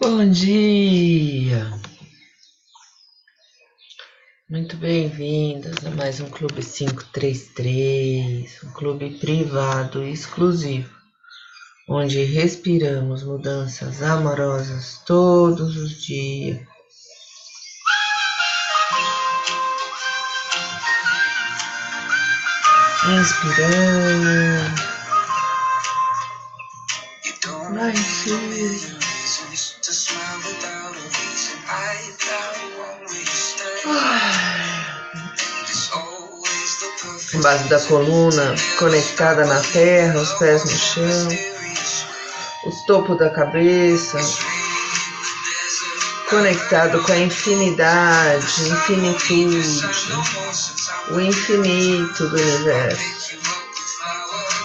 Bom dia! Muito bem-vindos a mais um Clube 533, um clube privado e exclusivo, onde respiramos mudanças amorosas todos os dias. Inspirando. Vai ser. Base da coluna conectada na terra, os pés no chão, o topo da cabeça conectado com a infinidade, infinitude, o infinito do universo.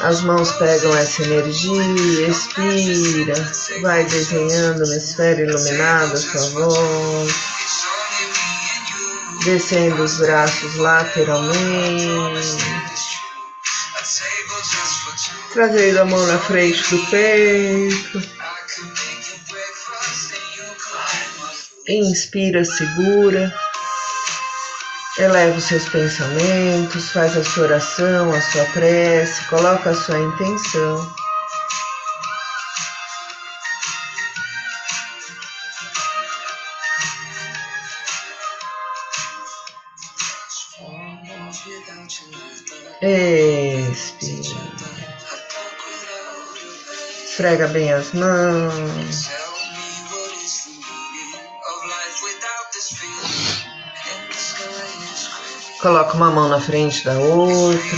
As mãos pegam essa energia, expira, vai desenhando uma esfera iluminada à sua volta descendo os braços lateralmente, trazendo a mão na frente do peito. Inspira, segura. Eleva os seus pensamentos, faz a sua oração, a sua prece, coloca a sua intenção. Expira. Esfrega bem as mãos. Coloca uma mão na frente da outra.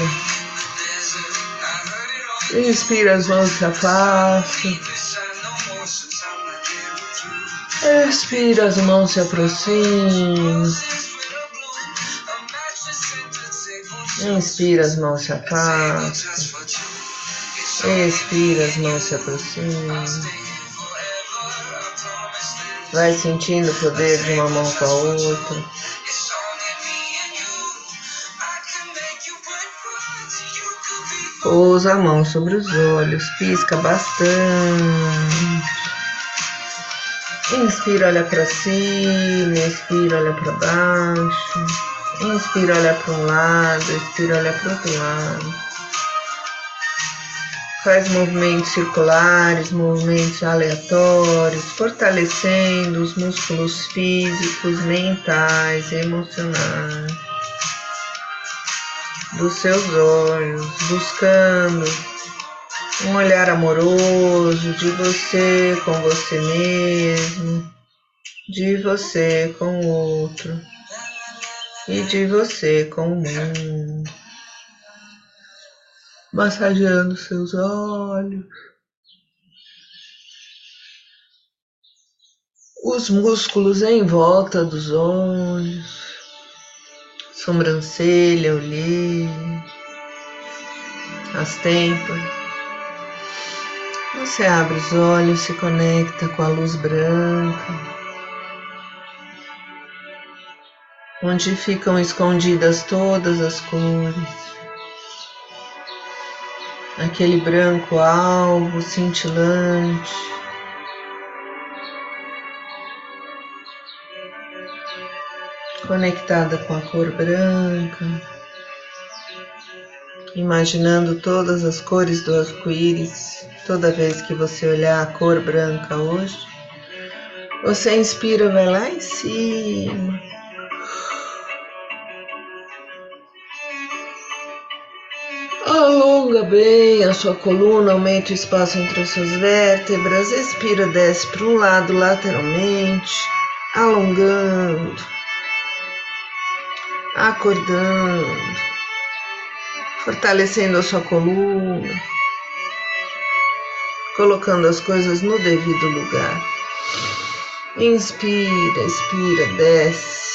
Inspira, as mãos se afastam. Expira, as mãos se aproximam. Inspira, as mãos se afastam. Expira, as mãos se aproximam. Vai sentindo o poder de uma mão com a outra. Pousa a mão sobre os olhos, pisca bastante. Inspira, olha para cima, expira, olha para baixo. Inspira, olha para um lado, expira, olha para outro lado. Faz movimentos circulares, movimentos aleatórios, fortalecendo os músculos físicos, mentais, emocionais dos seus olhos, buscando um olhar amoroso de você com você mesmo, de você com o outro e de você com o mundo, massageando seus olhos, os músculos em volta dos olhos, sobrancelha, olheira, as têmporas. Você abre os olhos, se conecta com a luz branca. Onde ficam escondidas todas as cores. Aquele branco alvo cintilante. Conectada com a cor branca, imaginando todas as cores do arco-íris, toda vez que você olhar a cor branca hoje, você inspira, vai lá em cima Alonga bem a sua coluna, aumenta o espaço entre as suas vértebras, expira, desce para um lado lateralmente, alongando, acordando, fortalecendo a sua coluna, colocando as coisas no devido lugar. Inspira, expira, desce.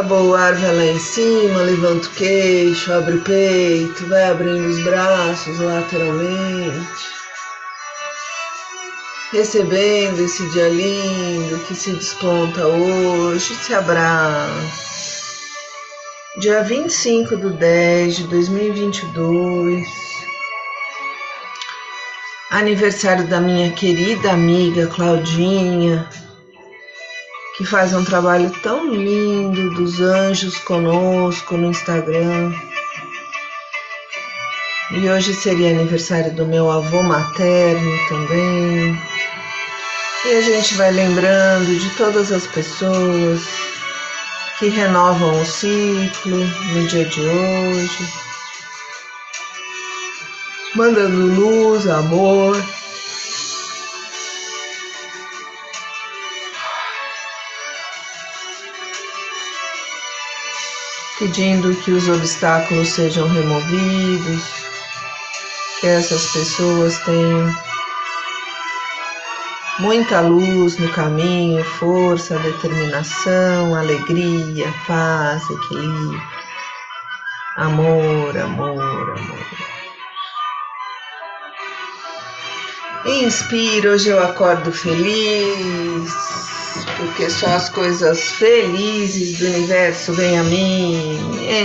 Acabou o ar, vai lá em cima, levanta o queixo, abre o peito, vai abrindo os braços lateralmente. recebendo esse dia lindo que se desponta hoje, esse abraço. Dia 25 de 10 de 2022, aniversário da minha querida amiga Claudinha, que faz um trabalho tão lindo dos anjos conosco no Instagram. E hoje seria aniversário do meu avô materno também. E a gente vai lembrando de todas as pessoas que renovam o ciclo no dia de hoje, mandando luz, amor. Pedindo que os obstáculos sejam removidos, que essas pessoas tenham muita luz no caminho, força, determinação, alegria, paz, equilíbrio, amor, amor, amor. Inspiro, hoje eu acordo feliz, porque só as coisas felizes do universo vêm a mim.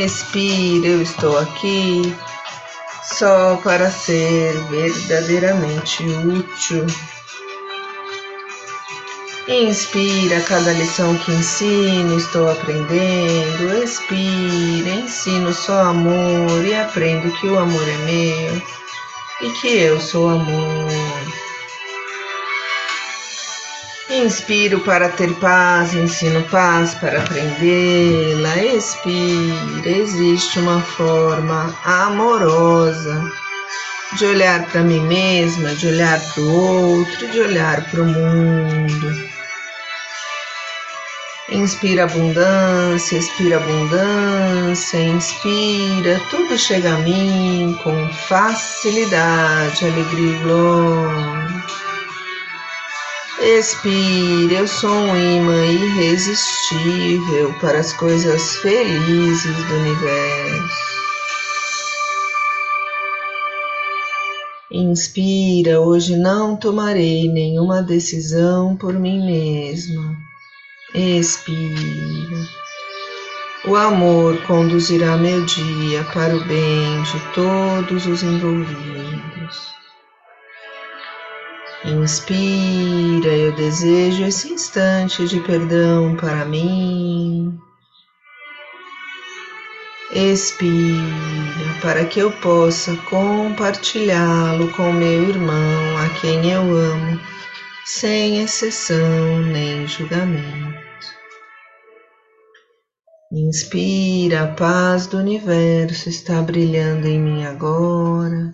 Expiro, eu estou aqui só para ser verdadeiramente útil. Inspira cada lição que ensino, estou aprendendo. Expira, ensino só amor e aprendo que o amor é meu e que eu sou amor. Inspiro para ter paz, ensino paz para aprendê-la. Expira, existe uma forma amorosa de olhar para mim mesma, de olhar para o outro, de olhar para o mundo. Inspira abundância, expira abundância, inspira, tudo chega a mim com facilidade, alegria e glória. Expira, eu sou um imã irresistível para as coisas felizes do universo. Inspira, hoje não tomarei nenhuma decisão por mim mesma Expira. O amor conduzirá meu dia para o bem de todos os envolvidos. Inspira, eu desejo esse instante de perdão para mim. Expira, para que eu possa compartilhá-lo com meu irmão, a quem eu amo, sem exceção nem julgamento. Inspira, a paz do universo está brilhando em mim agora.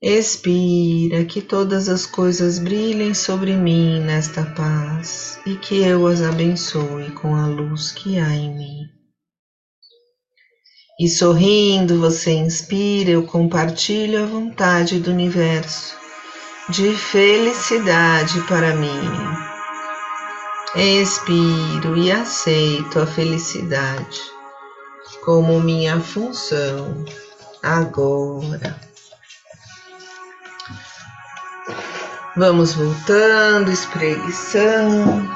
Expira, que todas as coisas brilhem sobre mim nesta paz e que eu as abençoe com a luz que há em mim. E sorrindo, você inspira, eu compartilho a vontade do universo de felicidade para mim expiro e aceito a felicidade como minha função agora. Vamos voltando, espreguiçando.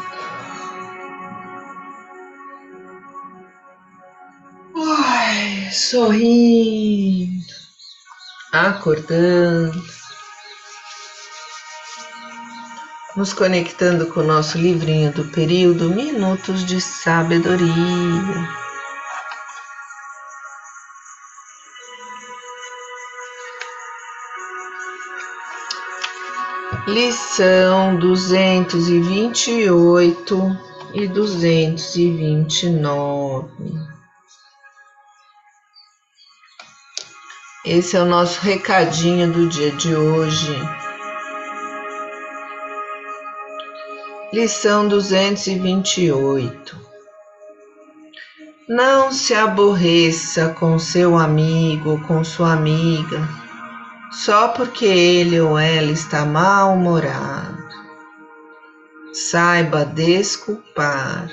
Ai, sorrindo, acordando. nos conectando com o nosso livrinho do período Minutos de Sabedoria. Lição duzentos e vinte e oito e duzentos e vinte e nove. Esse é o nosso recadinho do dia de hoje. Lição 228 Não se aborreça com seu amigo com sua amiga só porque ele ou ela está mal-humorado. Saiba desculpar.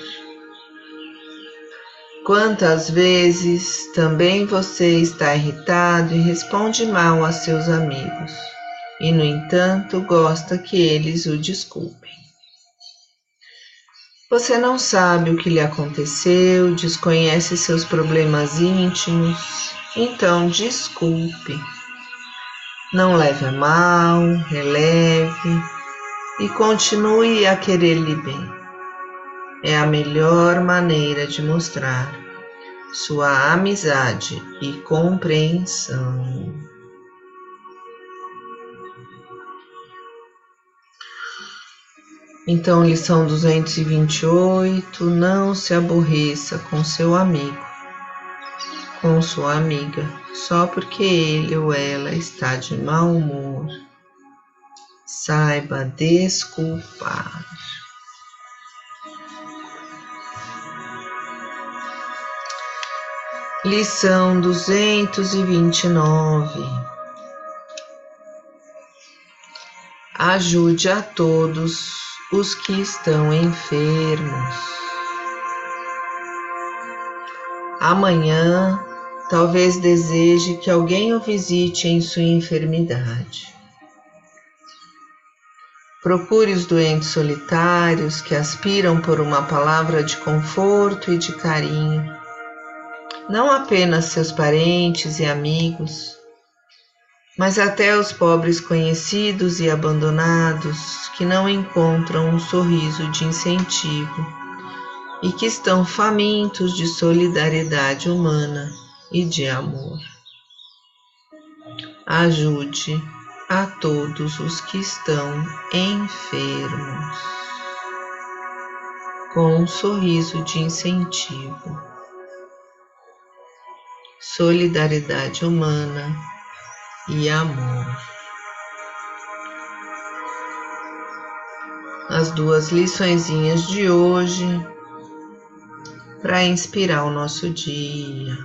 Quantas vezes também você está irritado e responde mal a seus amigos? e, no entanto, gosta que eles o desculpem. Você não sabe o que lhe aconteceu, desconhece seus problemas íntimos, então desculpe. Não leve a mal, releve e continue a querer-lhe bem. É a melhor maneira de mostrar sua amizade e compreensão. Então, lição 228: não se aborreça com seu amigo, com sua amiga, só porque ele ou ela está de mau humor. Saiba desculpar. Lição 229 Ajude a todos os que estão enfermos. Amanhã, talvez deseje que alguém o visite em sua enfermidade. Procure os doentes solitários que aspiram por uma palavra de conforto e de carinho não apenas seus parentes e amigos, mas até os pobres conhecidos e abandonados que não encontram um sorriso de incentivo e que estão famintos de solidariedade humana e de amor. Ajude a todos os que estão enfermos com um sorriso de incentivo solidariedade humana e amor. As duas liçõezinhas de hoje para inspirar o nosso dia.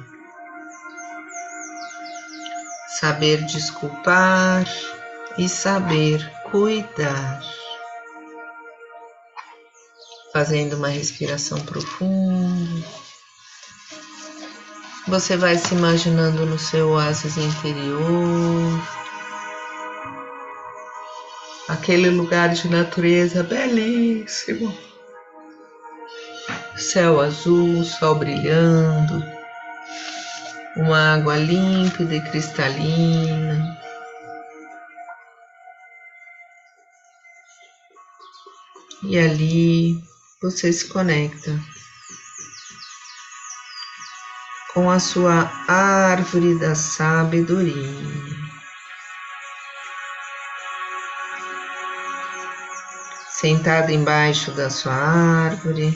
Saber desculpar e saber cuidar. Fazendo uma respiração profunda. Você vai se imaginando no seu oásis interior, aquele lugar de natureza belíssimo, céu azul, sol brilhando, uma água límpida e cristalina. E ali você se conecta com a sua árvore da sabedoria. Sentado embaixo da sua árvore,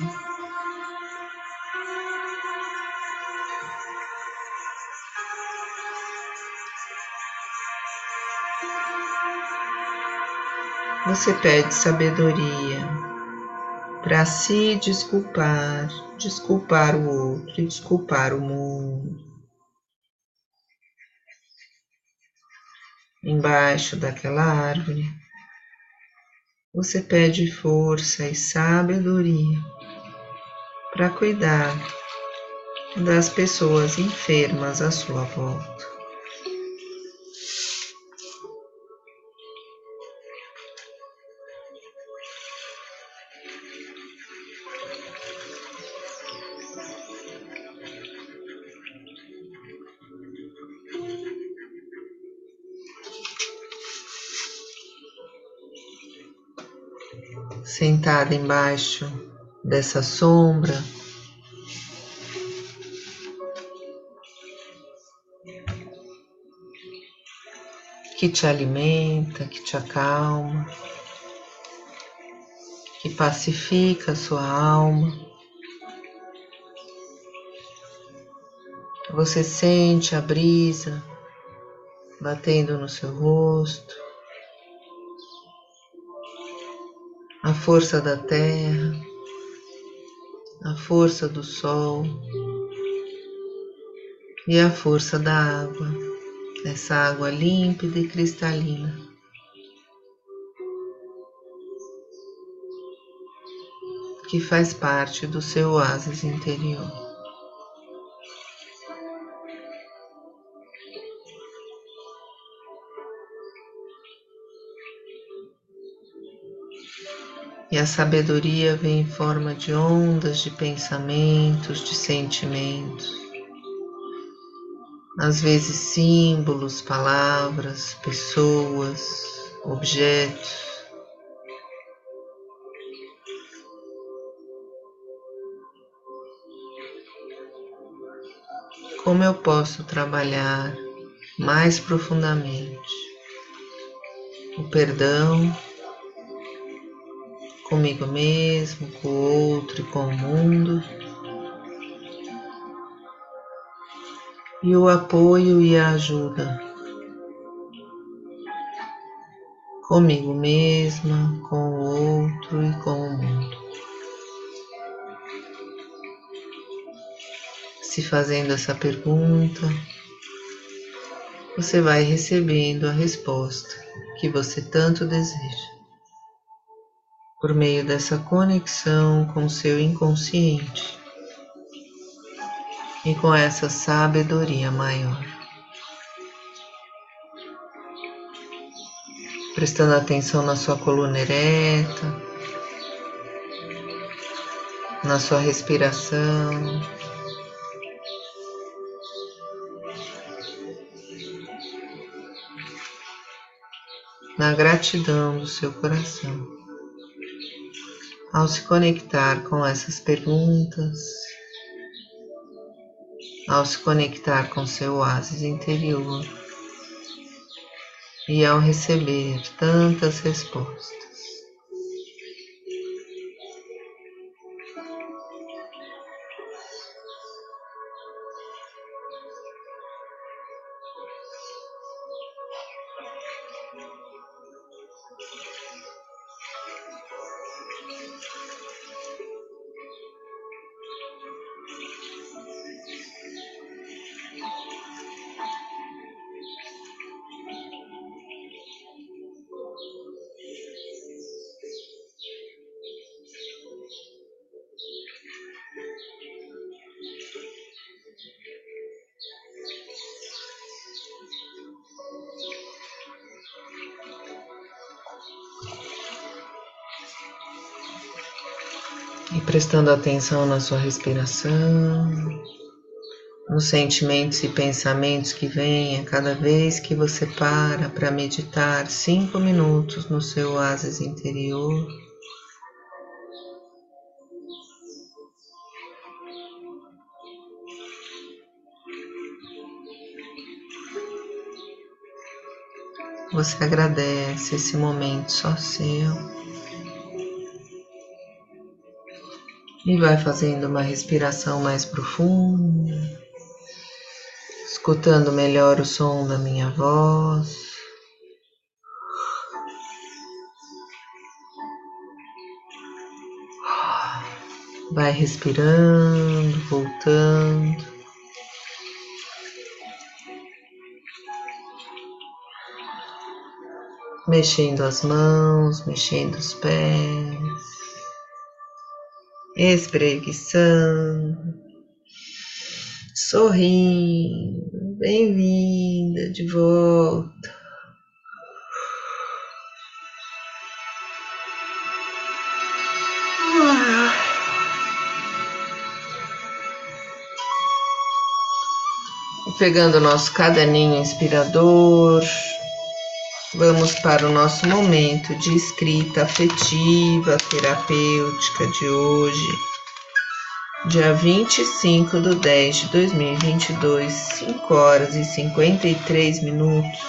você pede sabedoria para se desculpar, desculpar o outro e desculpar o mundo. Embaixo daquela árvore, você pede força e sabedoria para cuidar das pessoas enfermas à sua volta. Sentada embaixo dessa sombra. Que te alimenta, que te acalma, que pacifica a sua alma. Você sente a brisa batendo no seu rosto. A força da terra, a força do sol e a força da água, essa água límpida e cristalina. Que faz parte do seu oásis interior. E a sabedoria vem em forma de ondas de pensamentos, de sentimentos. Às vezes símbolos, palavras, pessoas, objetos. Como eu posso trabalhar mais profundamente o perdão comigo mesmo, com o outro e com o mundo. E o apoio e a ajuda comigo mesma, com o outro e com o mundo. Se fazendo essa pergunta, você vai recebendo a resposta que você tanto deseja por meio dessa conexão com seu inconsciente e com essa sabedoria maior. Prestando atenção na sua coluna ereta, na sua respiração. Na gratidão do seu coração ao se conectar com essas perguntas, ao se conectar com seu oásis interior e ao receber tantas respostas. Prestando atenção na sua respiração, nos sentimentos e pensamentos que vêm a cada vez que você para para meditar cinco minutos no seu oásis interior. Você agradece esse momento só seu. E vai fazendo uma respiração mais profunda, escutando melhor o som da minha voz. Vai respirando, voltando. Mexendo as mãos, mexendo os pés espreguiçando, sorrindo, bem-vinda de volta. Pegando o nosso caderninho inspirador, Vamos para o nosso momento de escrita afetiva terapêutica de hoje, dia 25 de 10 de 2022, 5 horas e 53 minutos.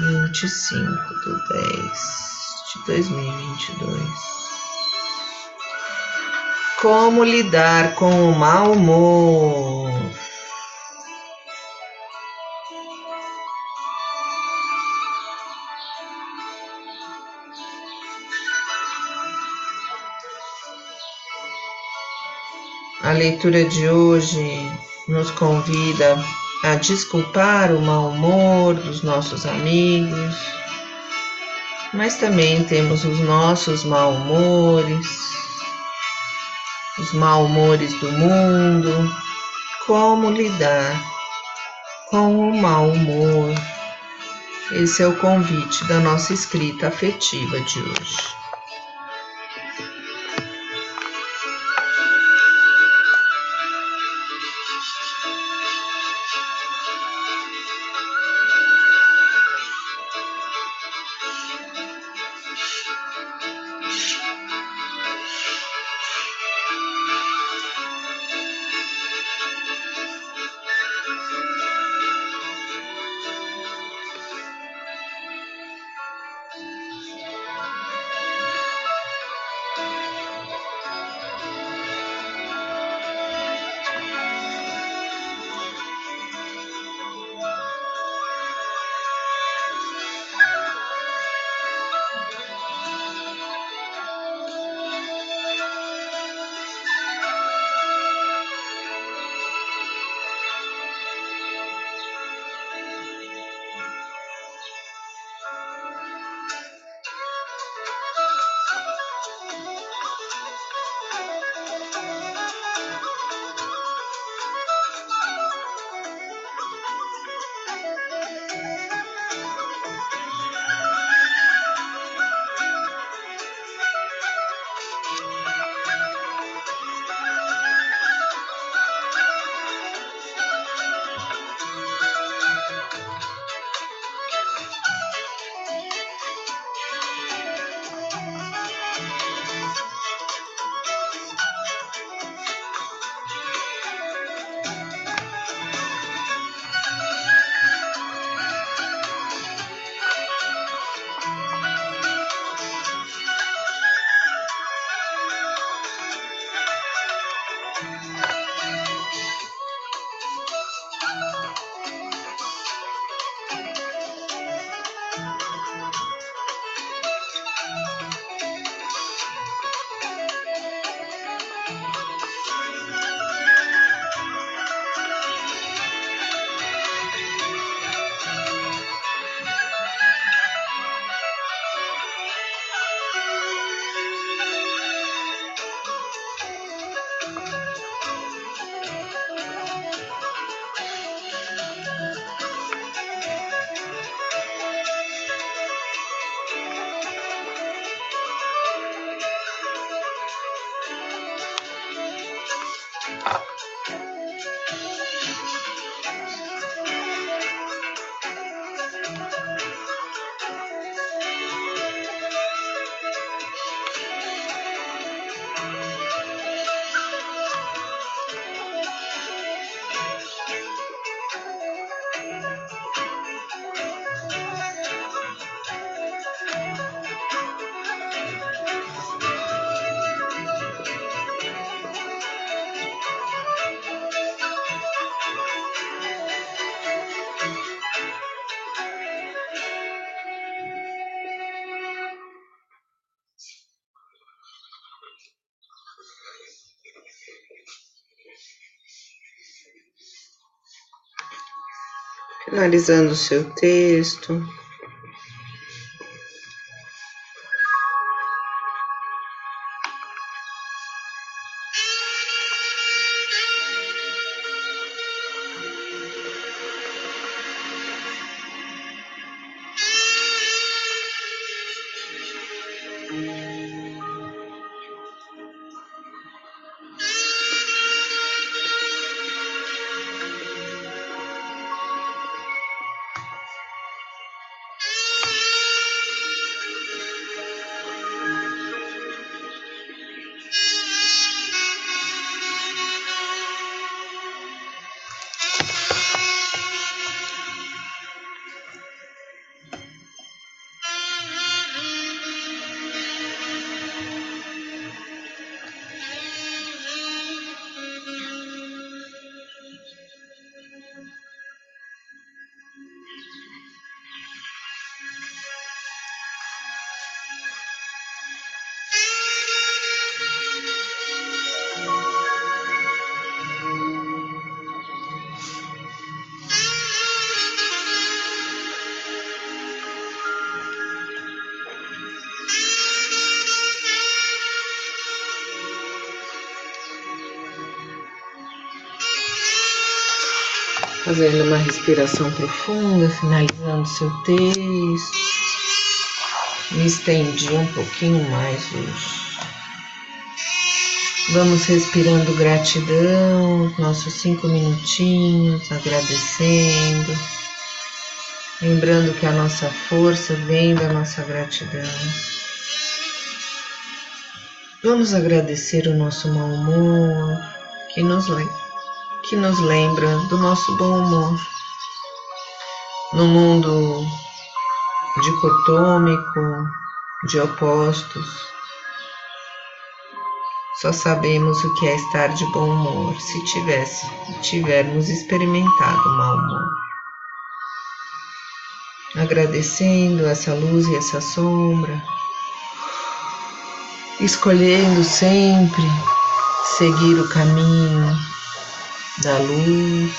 Vinte e cinco do dez de dois mil e vinte e dois. Como lidar com o mau humor? A leitura de hoje nos convida a desculpar o mau humor dos nossos amigos, mas também temos os nossos mau humores os mal-humores do mundo, como lidar com o mau humor. Esse é o convite da nossa escrita afetiva de hoje. Finalizando o seu texto. Fazendo uma respiração profunda, finalizando seu texto. Estendi um pouquinho mais hoje. Vamos respirando gratidão, nossos cinco minutinhos, agradecendo, lembrando que a nossa força vem da nossa gratidão. Vamos agradecer o nosso mau humor, que nos, que nos lembra do nosso bom humor. No mundo dicotômico, de opostos, só sabemos o que é estar de bom humor se tivesse, tivermos experimentado mau humor. Agradecendo essa luz e essa sombra, escolhendo sempre seguir o caminho da luz,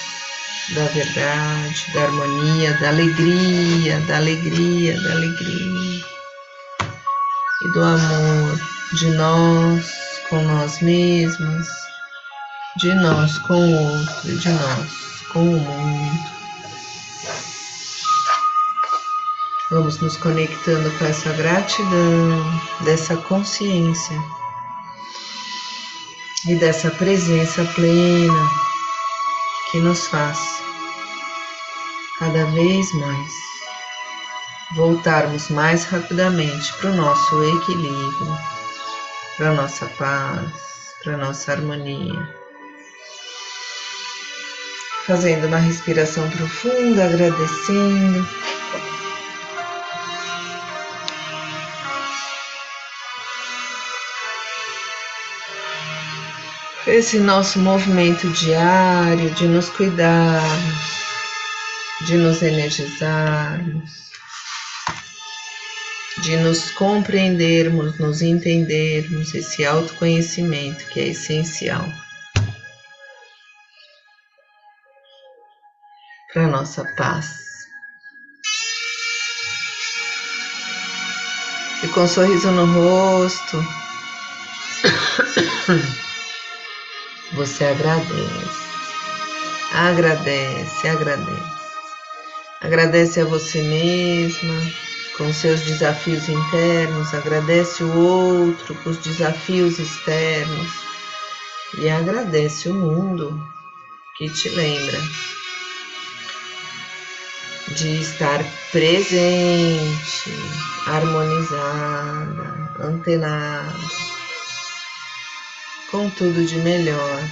da verdade, da harmonia, da alegria, da alegria, da alegria e do amor de nós com nós mesmos, de nós com o outro, de nós com o mundo. Vamos nos conectando com essa gratidão, dessa consciência e dessa presença plena que nos faz cada vez mais voltarmos mais rapidamente para o nosso equilíbrio para nossa paz, para nossa harmonia. Fazendo uma respiração profunda, agradecendo. Esse nosso movimento diário de nos cuidarmos, de nos energizarmos de nos compreendermos, nos entendermos, esse autoconhecimento que é essencial para nossa paz. E com um sorriso no rosto, você agradece, agradece, agradece. Agradece a você mesma com seus desafios internos, agradece o outro com os desafios externos. E agradece o mundo que te lembra de estar presente, harmonizada, antenada, com tudo de melhor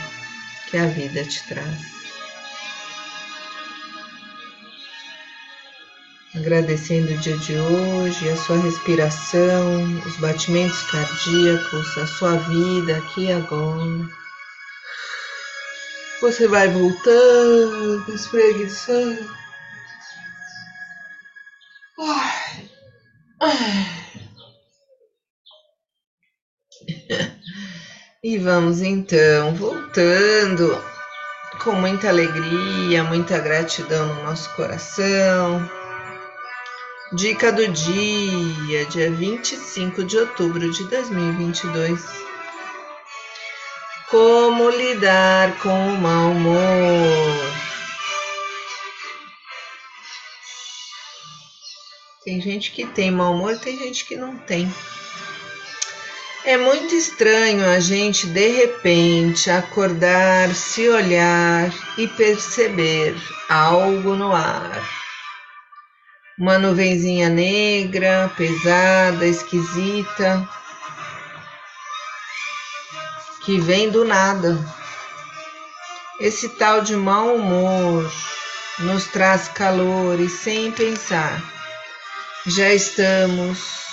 que a vida te traz. agradecendo o dia de hoje, a sua respiração, os batimentos cardíacos, a sua vida aqui e agora. Você vai voltando, espreguiçando. Ai. Ai. E vamos então voltando com muita alegria, muita gratidão no nosso coração Dica do dia, dia 25 de outubro de 2022. Como lidar com o mau humor? Tem gente que tem mau humor, tem gente que não tem. É muito estranho a gente de repente acordar, se olhar e perceber algo no ar uma nuvenzinha negra, pesada, esquisita, que vem do nada. Esse tal de mau humor nos traz calor e sem pensar, já estamos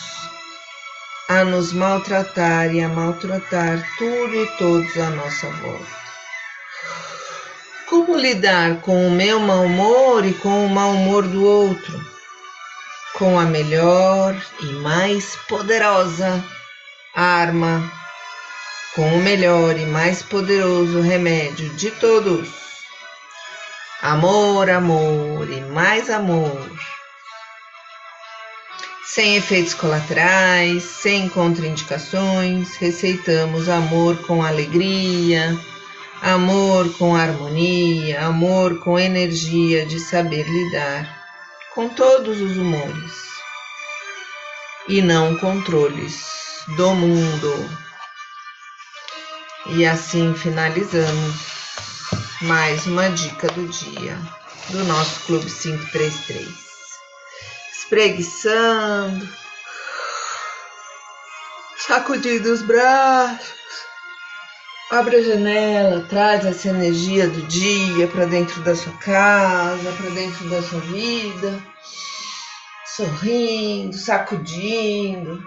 a nos maltratar e a maltratar tudo e todos à nossa volta. Como lidar com o meu mau humor e com o mau humor do outro? com a melhor e mais poderosa arma, com o melhor e mais poderoso remédio de todos. Amor, amor e mais amor. Sem efeitos colaterais, sem contraindicações, receitamos amor com alegria, amor com harmonia, amor com energia de saber lidar com todos os humores e não controles do mundo. E assim finalizamos mais uma dica do dia do nosso Clube 533. Espreguiçando, sacudindo os braços Abre a janela, traz essa energia do dia para dentro da sua casa, para dentro da sua vida, sorrindo, sacudindo.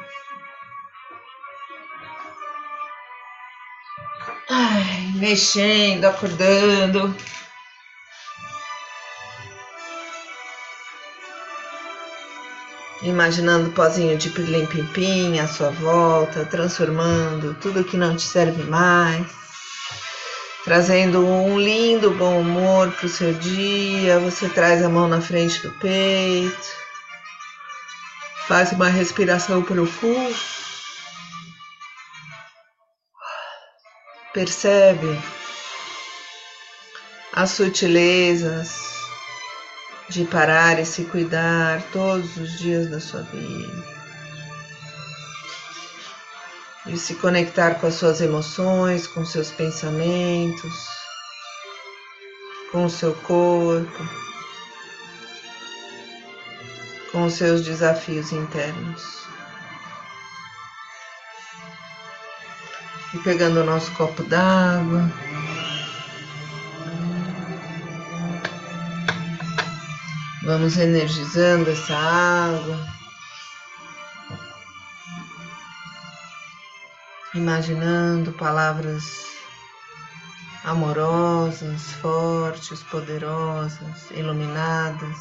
Ai, mexendo, acordando. Imaginando o pozinho de pirlim-pim-pim à sua volta, transformando tudo que não te serve mais, trazendo um lindo bom humor para o seu dia. Você traz a mão na frente do peito, faz uma respiração profunda, percebe as sutilezas de parar e se cuidar todos os dias da sua vida. De se conectar com as suas emoções, com seus pensamentos, com o seu corpo, com os seus desafios internos. E pegando o nosso copo d'água, Vamos energizando essa água. Imaginando palavras amorosas, fortes, poderosas, iluminadas.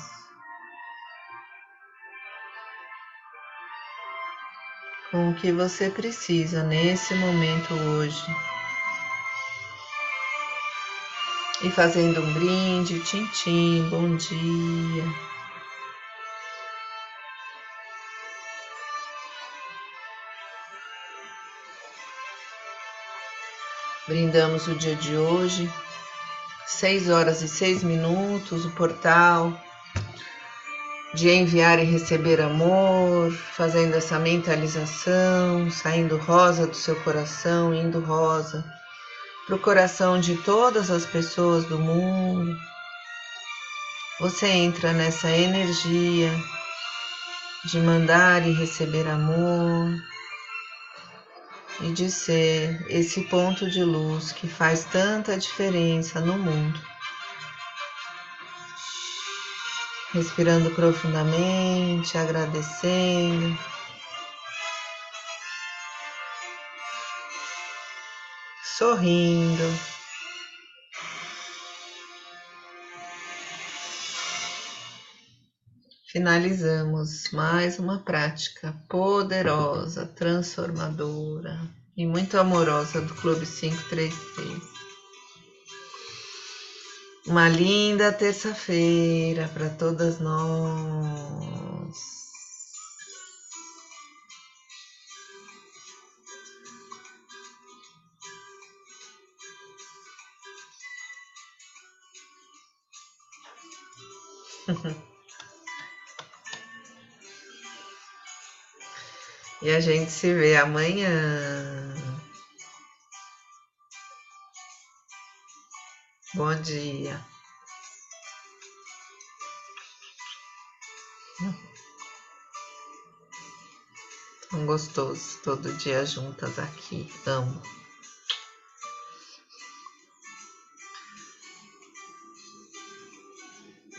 Com o que você precisa nesse momento hoje. E fazendo um brinde, tintim, bom dia. Brindamos o dia de hoje, 6 horas e 6 minutos, o portal de enviar e receber amor, fazendo essa mentalização, saindo rosa do seu coração, indo rosa para o coração de todas as pessoas do mundo. Você entra nessa energia de mandar e receber amor e de ser esse ponto de luz que faz tanta diferença no mundo. Respirando profundamente, agradecendo. Sorrindo. Finalizamos mais uma prática poderosa, transformadora e muito amorosa do Clube 533. Uma linda terça-feira para todas nós. E a gente se vê amanhã. Bom dia. Tão gostoso todo dia juntas aqui. Amo.